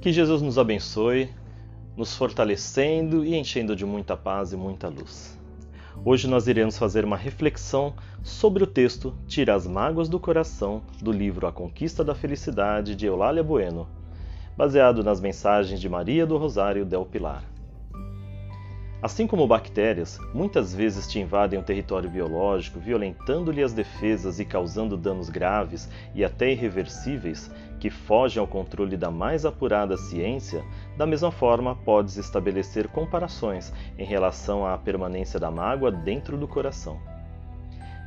Que Jesus nos abençoe, nos fortalecendo e enchendo de muita paz e muita luz. Hoje nós iremos fazer uma reflexão sobre o texto Tira as Mágoas do Coração do livro A Conquista da Felicidade de Eulália Bueno, baseado nas mensagens de Maria do Rosário Del Pilar. Assim como bactérias, muitas vezes te invadem o território biológico, violentando-lhe as defesas e causando danos graves e até irreversíveis, que fogem ao controle da mais apurada ciência, da mesma forma podes estabelecer comparações em relação à permanência da mágoa dentro do coração.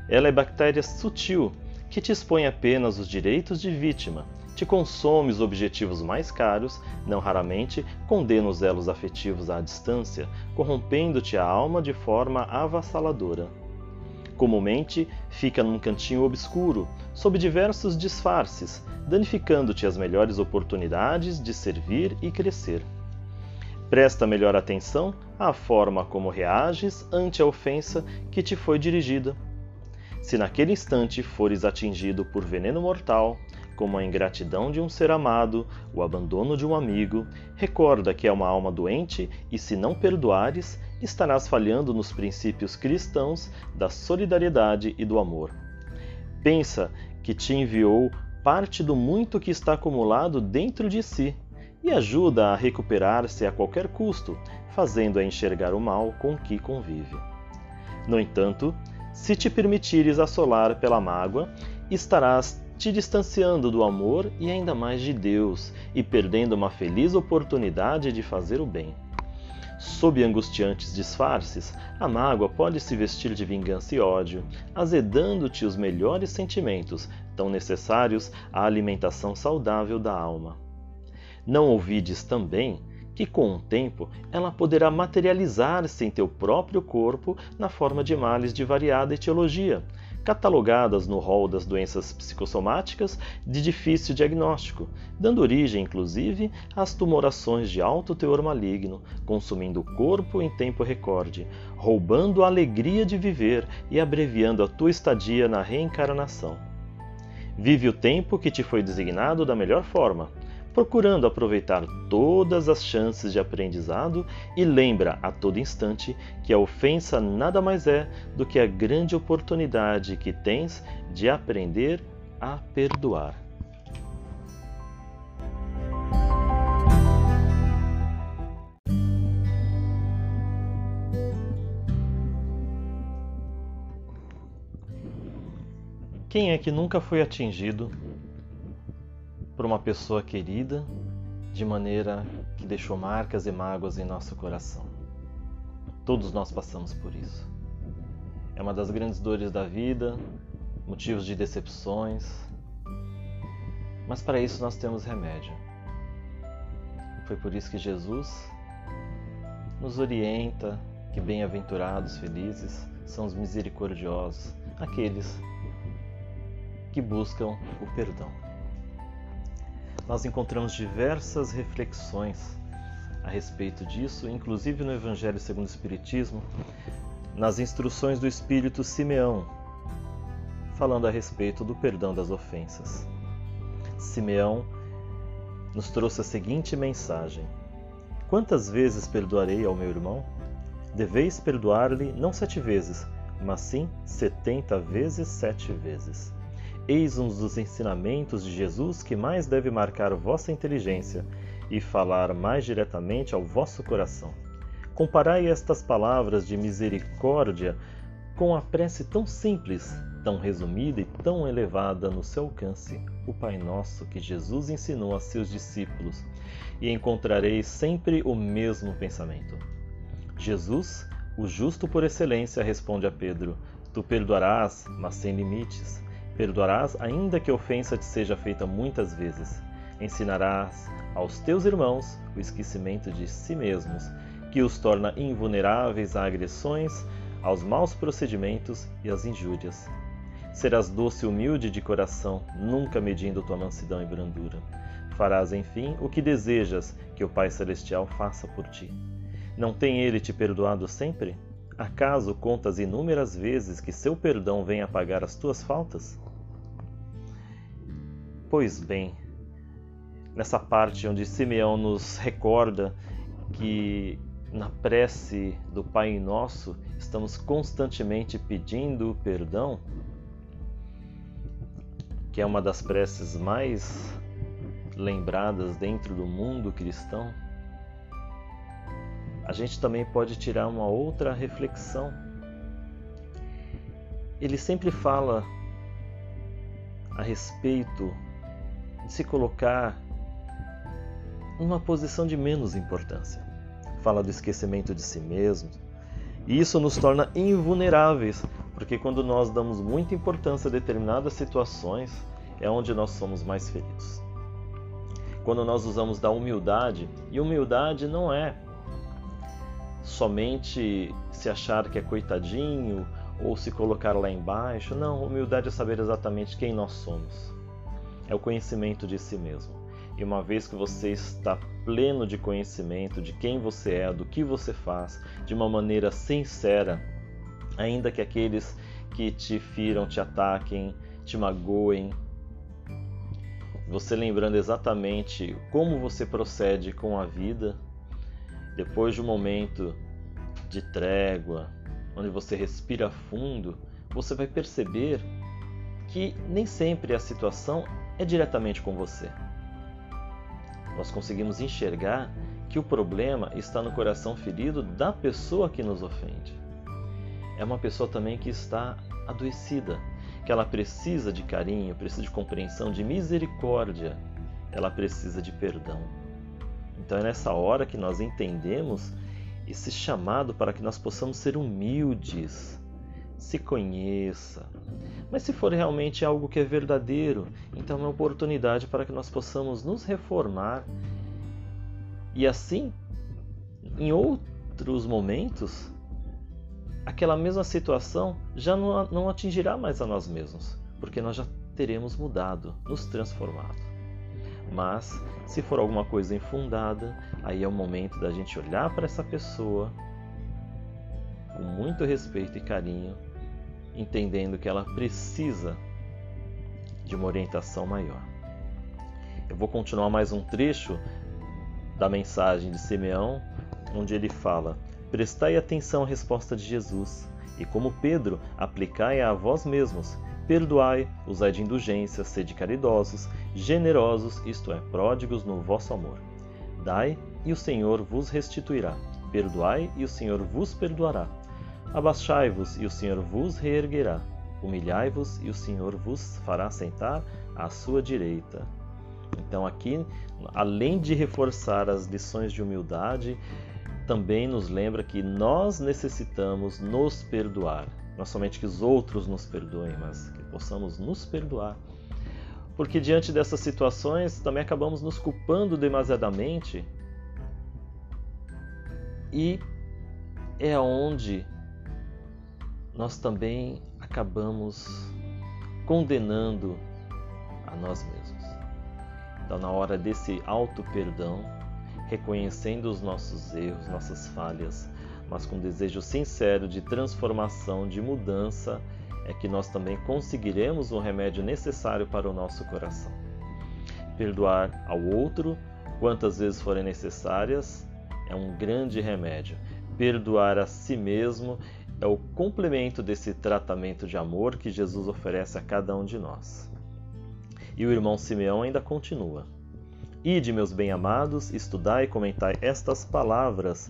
Ela é bactéria sutil que te expõe apenas os direitos de vítima te consome os objetivos mais caros, não raramente condena os elos afetivos à distância, corrompendo-te a alma de forma avassaladora. Comumente, fica num cantinho obscuro, sob diversos disfarces, danificando-te as melhores oportunidades de servir e crescer. Presta melhor atenção à forma como reages ante a ofensa que te foi dirigida. Se naquele instante fores atingido por veneno mortal, como a ingratidão de um ser amado, o abandono de um amigo, recorda que é uma alma doente e, se não perdoares, estarás falhando nos princípios cristãos da solidariedade e do amor. Pensa que te enviou parte do muito que está acumulado dentro de si e ajuda a recuperar-se a qualquer custo, fazendo-a enxergar o mal com que convive. No entanto, se te permitires assolar pela mágoa, estarás te distanciando do amor e ainda mais de Deus, e perdendo uma feliz oportunidade de fazer o bem. Sob angustiantes disfarces, a mágoa pode se vestir de vingança e ódio, azedando-te os melhores sentimentos, tão necessários à alimentação saudável da alma. Não ouvides também que com o tempo ela poderá materializar-se em teu próprio corpo na forma de males de variada etiologia, catalogadas no rol das doenças psicossomáticas de difícil diagnóstico, dando origem, inclusive, às tumorações de alto teor maligno, consumindo o corpo em tempo recorde, roubando a alegria de viver e abreviando a tua estadia na reencarnação. Vive o tempo que te foi designado da melhor forma, procurando aproveitar todas as chances de aprendizado e lembra a todo instante que a ofensa nada mais é do que a grande oportunidade que tens de aprender a perdoar. Quem é que nunca foi atingido por uma pessoa querida de maneira que deixou marcas e mágoas em nosso coração. Todos nós passamos por isso. É uma das grandes dores da vida, motivos de decepções, mas para isso nós temos remédio. Foi por isso que Jesus nos orienta que bem-aventurados, felizes são os misericordiosos, aqueles que buscam o perdão nós encontramos diversas reflexões a respeito disso, inclusive no Evangelho segundo o Espiritismo, nas instruções do Espírito Simeão, falando a respeito do perdão das ofensas. Simeão nos trouxe a seguinte mensagem: Quantas vezes perdoarei ao meu irmão? Deveis perdoar-lhe não sete vezes, mas sim setenta vezes sete vezes. Eis um dos ensinamentos de Jesus que mais deve marcar vossa inteligência e falar mais diretamente ao vosso coração. Comparai estas palavras de misericórdia com a prece tão simples, tão resumida e tão elevada no seu alcance, o Pai Nosso que Jesus ensinou a seus discípulos, e encontrareis sempre o mesmo pensamento. Jesus, o justo por excelência, responde a Pedro: Tu perdoarás, mas sem limites. Perdoarás, ainda que a ofensa te seja feita muitas vezes. Ensinarás aos teus irmãos o esquecimento de si mesmos, que os torna invulneráveis a agressões, aos maus procedimentos e às injúrias. Serás doce e humilde de coração, nunca medindo tua mansidão e brandura. Farás, enfim, o que desejas que o Pai Celestial faça por ti. Não tem ele te perdoado sempre? Acaso contas inúmeras vezes que seu perdão vem apagar as tuas faltas? Pois bem, nessa parte onde Simeão nos recorda que na prece do Pai Nosso estamos constantemente pedindo perdão, que é uma das preces mais lembradas dentro do mundo cristão, a gente também pode tirar uma outra reflexão. Ele sempre fala a respeito se colocar numa posição de menos importância. Fala do esquecimento de si mesmo. E isso nos torna invulneráveis, porque quando nós damos muita importância a determinadas situações, é onde nós somos mais feridos. Quando nós usamos da humildade, e humildade não é somente se achar que é coitadinho ou se colocar lá embaixo. Não, humildade é saber exatamente quem nós somos. É o conhecimento de si mesmo. E uma vez que você está pleno de conhecimento de quem você é, do que você faz, de uma maneira sincera, ainda que aqueles que te firam, te ataquem, te magoem, você lembrando exatamente como você procede com a vida, depois de um momento de trégua, onde você respira fundo, você vai perceber que nem sempre a situação é diretamente com você. Nós conseguimos enxergar que o problema está no coração ferido da pessoa que nos ofende. É uma pessoa também que está adoecida, que ela precisa de carinho, precisa de compreensão, de misericórdia, ela precisa de perdão. Então é nessa hora que nós entendemos esse chamado para que nós possamos ser humildes, se conheça. Mas se for realmente algo que é verdadeiro, então é uma oportunidade para que nós possamos nos reformar e assim, em outros momentos, aquela mesma situação já não, não atingirá mais a nós mesmos, porque nós já teremos mudado, nos transformado. Mas, se for alguma coisa infundada, aí é o momento da gente olhar para essa pessoa com muito respeito e carinho, entendendo que ela precisa de uma orientação maior. Eu vou continuar mais um trecho da mensagem de Simeão, onde ele fala: Prestai atenção à resposta de Jesus, e como Pedro, aplicai-a a vós mesmos Perdoai, usai de indulgência, sede caridosos, generosos, isto é, pródigos no vosso amor. Dai, e o Senhor vos restituirá. Perdoai, e o Senhor vos perdoará. Abaixai-vos, e o Senhor vos reerguerá. Humilhai-vos, e o Senhor vos fará sentar à sua direita. Então, aqui, além de reforçar as lições de humildade, também nos lembra que nós necessitamos nos perdoar. Não somente que os outros nos perdoem, mas que possamos nos perdoar. Porque diante dessas situações também acabamos nos culpando demasiadamente e é onde nós também acabamos condenando a nós mesmos. Então, na hora desse auto-perdão, reconhecendo os nossos erros, nossas falhas, mas com desejo sincero de transformação, de mudança, é que nós também conseguiremos o remédio necessário para o nosso coração. Perdoar ao outro quantas vezes forem necessárias é um grande remédio. Perdoar a si mesmo é o complemento desse tratamento de amor que Jesus oferece a cada um de nós. E o irmão Simeão ainda continua: Ide, meus bem-amados, estudai e comentai estas palavras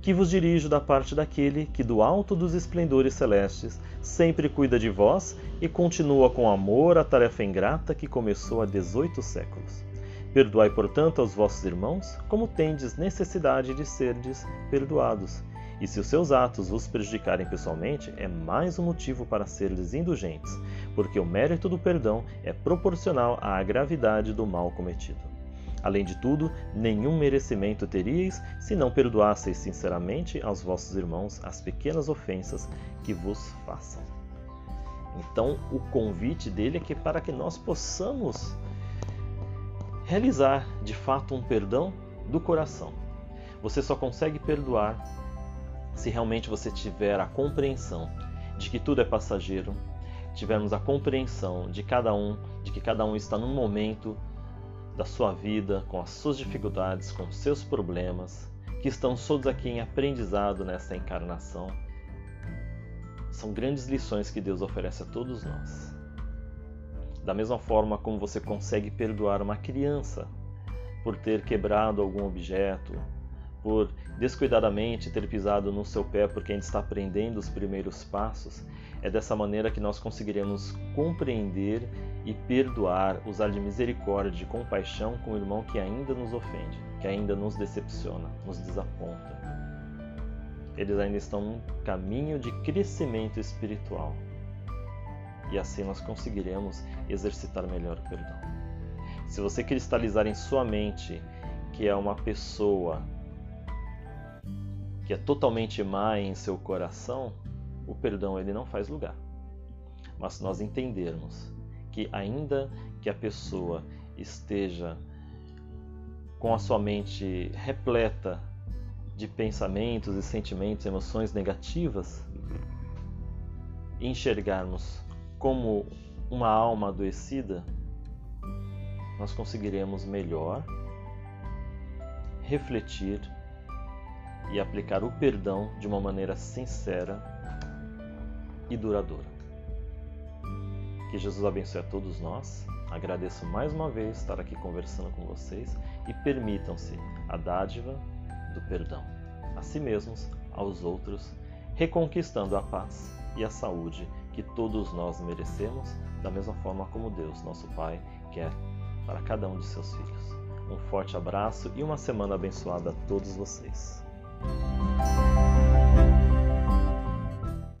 que vos dirijo da parte daquele que, do alto dos esplendores celestes, sempre cuida de vós e continua com amor a tarefa ingrata que começou há dezoito séculos. Perdoai, portanto, aos vossos irmãos, como tendes necessidade de serdes perdoados. E se os seus atos vos prejudicarem pessoalmente, é mais um motivo para serdes indulgentes, porque o mérito do perdão é proporcional à gravidade do mal cometido. Além de tudo, nenhum merecimento teríeis se não perdoasseis sinceramente aos vossos irmãos as pequenas ofensas que vos façam. Então, o convite dele é que para que nós possamos realizar de fato um perdão do coração. Você só consegue perdoar se realmente você tiver a compreensão de que tudo é passageiro, tivermos a compreensão de cada um, de que cada um está num momento da sua vida, com as suas dificuldades, com os seus problemas, que estão todos aqui em aprendizado nesta encarnação. São grandes lições que Deus oferece a todos nós. Da mesma forma como você consegue perdoar uma criança por ter quebrado algum objeto, por descuidadamente ter pisado no seu pé porque ainda está aprendendo os primeiros passos, é dessa maneira que nós conseguiremos compreender e perdoar, usar de misericórdia e compaixão com o irmão que ainda nos ofende, que ainda nos decepciona, nos desaponta. Eles ainda estão num caminho de crescimento espiritual. E assim nós conseguiremos exercitar melhor o perdão. Se você cristalizar em sua mente que é uma pessoa que é totalmente má em seu coração, o perdão ele não faz lugar. Mas se nós entendermos que ainda que a pessoa esteja com a sua mente repleta de pensamentos e sentimentos, emoções negativas, enxergarmos como uma alma adoecida, nós conseguiremos melhor refletir e aplicar o perdão de uma maneira sincera e duradoura. Que Jesus abençoe a todos nós. Agradeço mais uma vez estar aqui conversando com vocês e permitam-se a dádiva do perdão a si mesmos, aos outros, reconquistando a paz e a saúde que todos nós merecemos, da mesma forma como Deus, nosso Pai, quer para cada um de seus filhos. Um forte abraço e uma semana abençoada a todos vocês. Música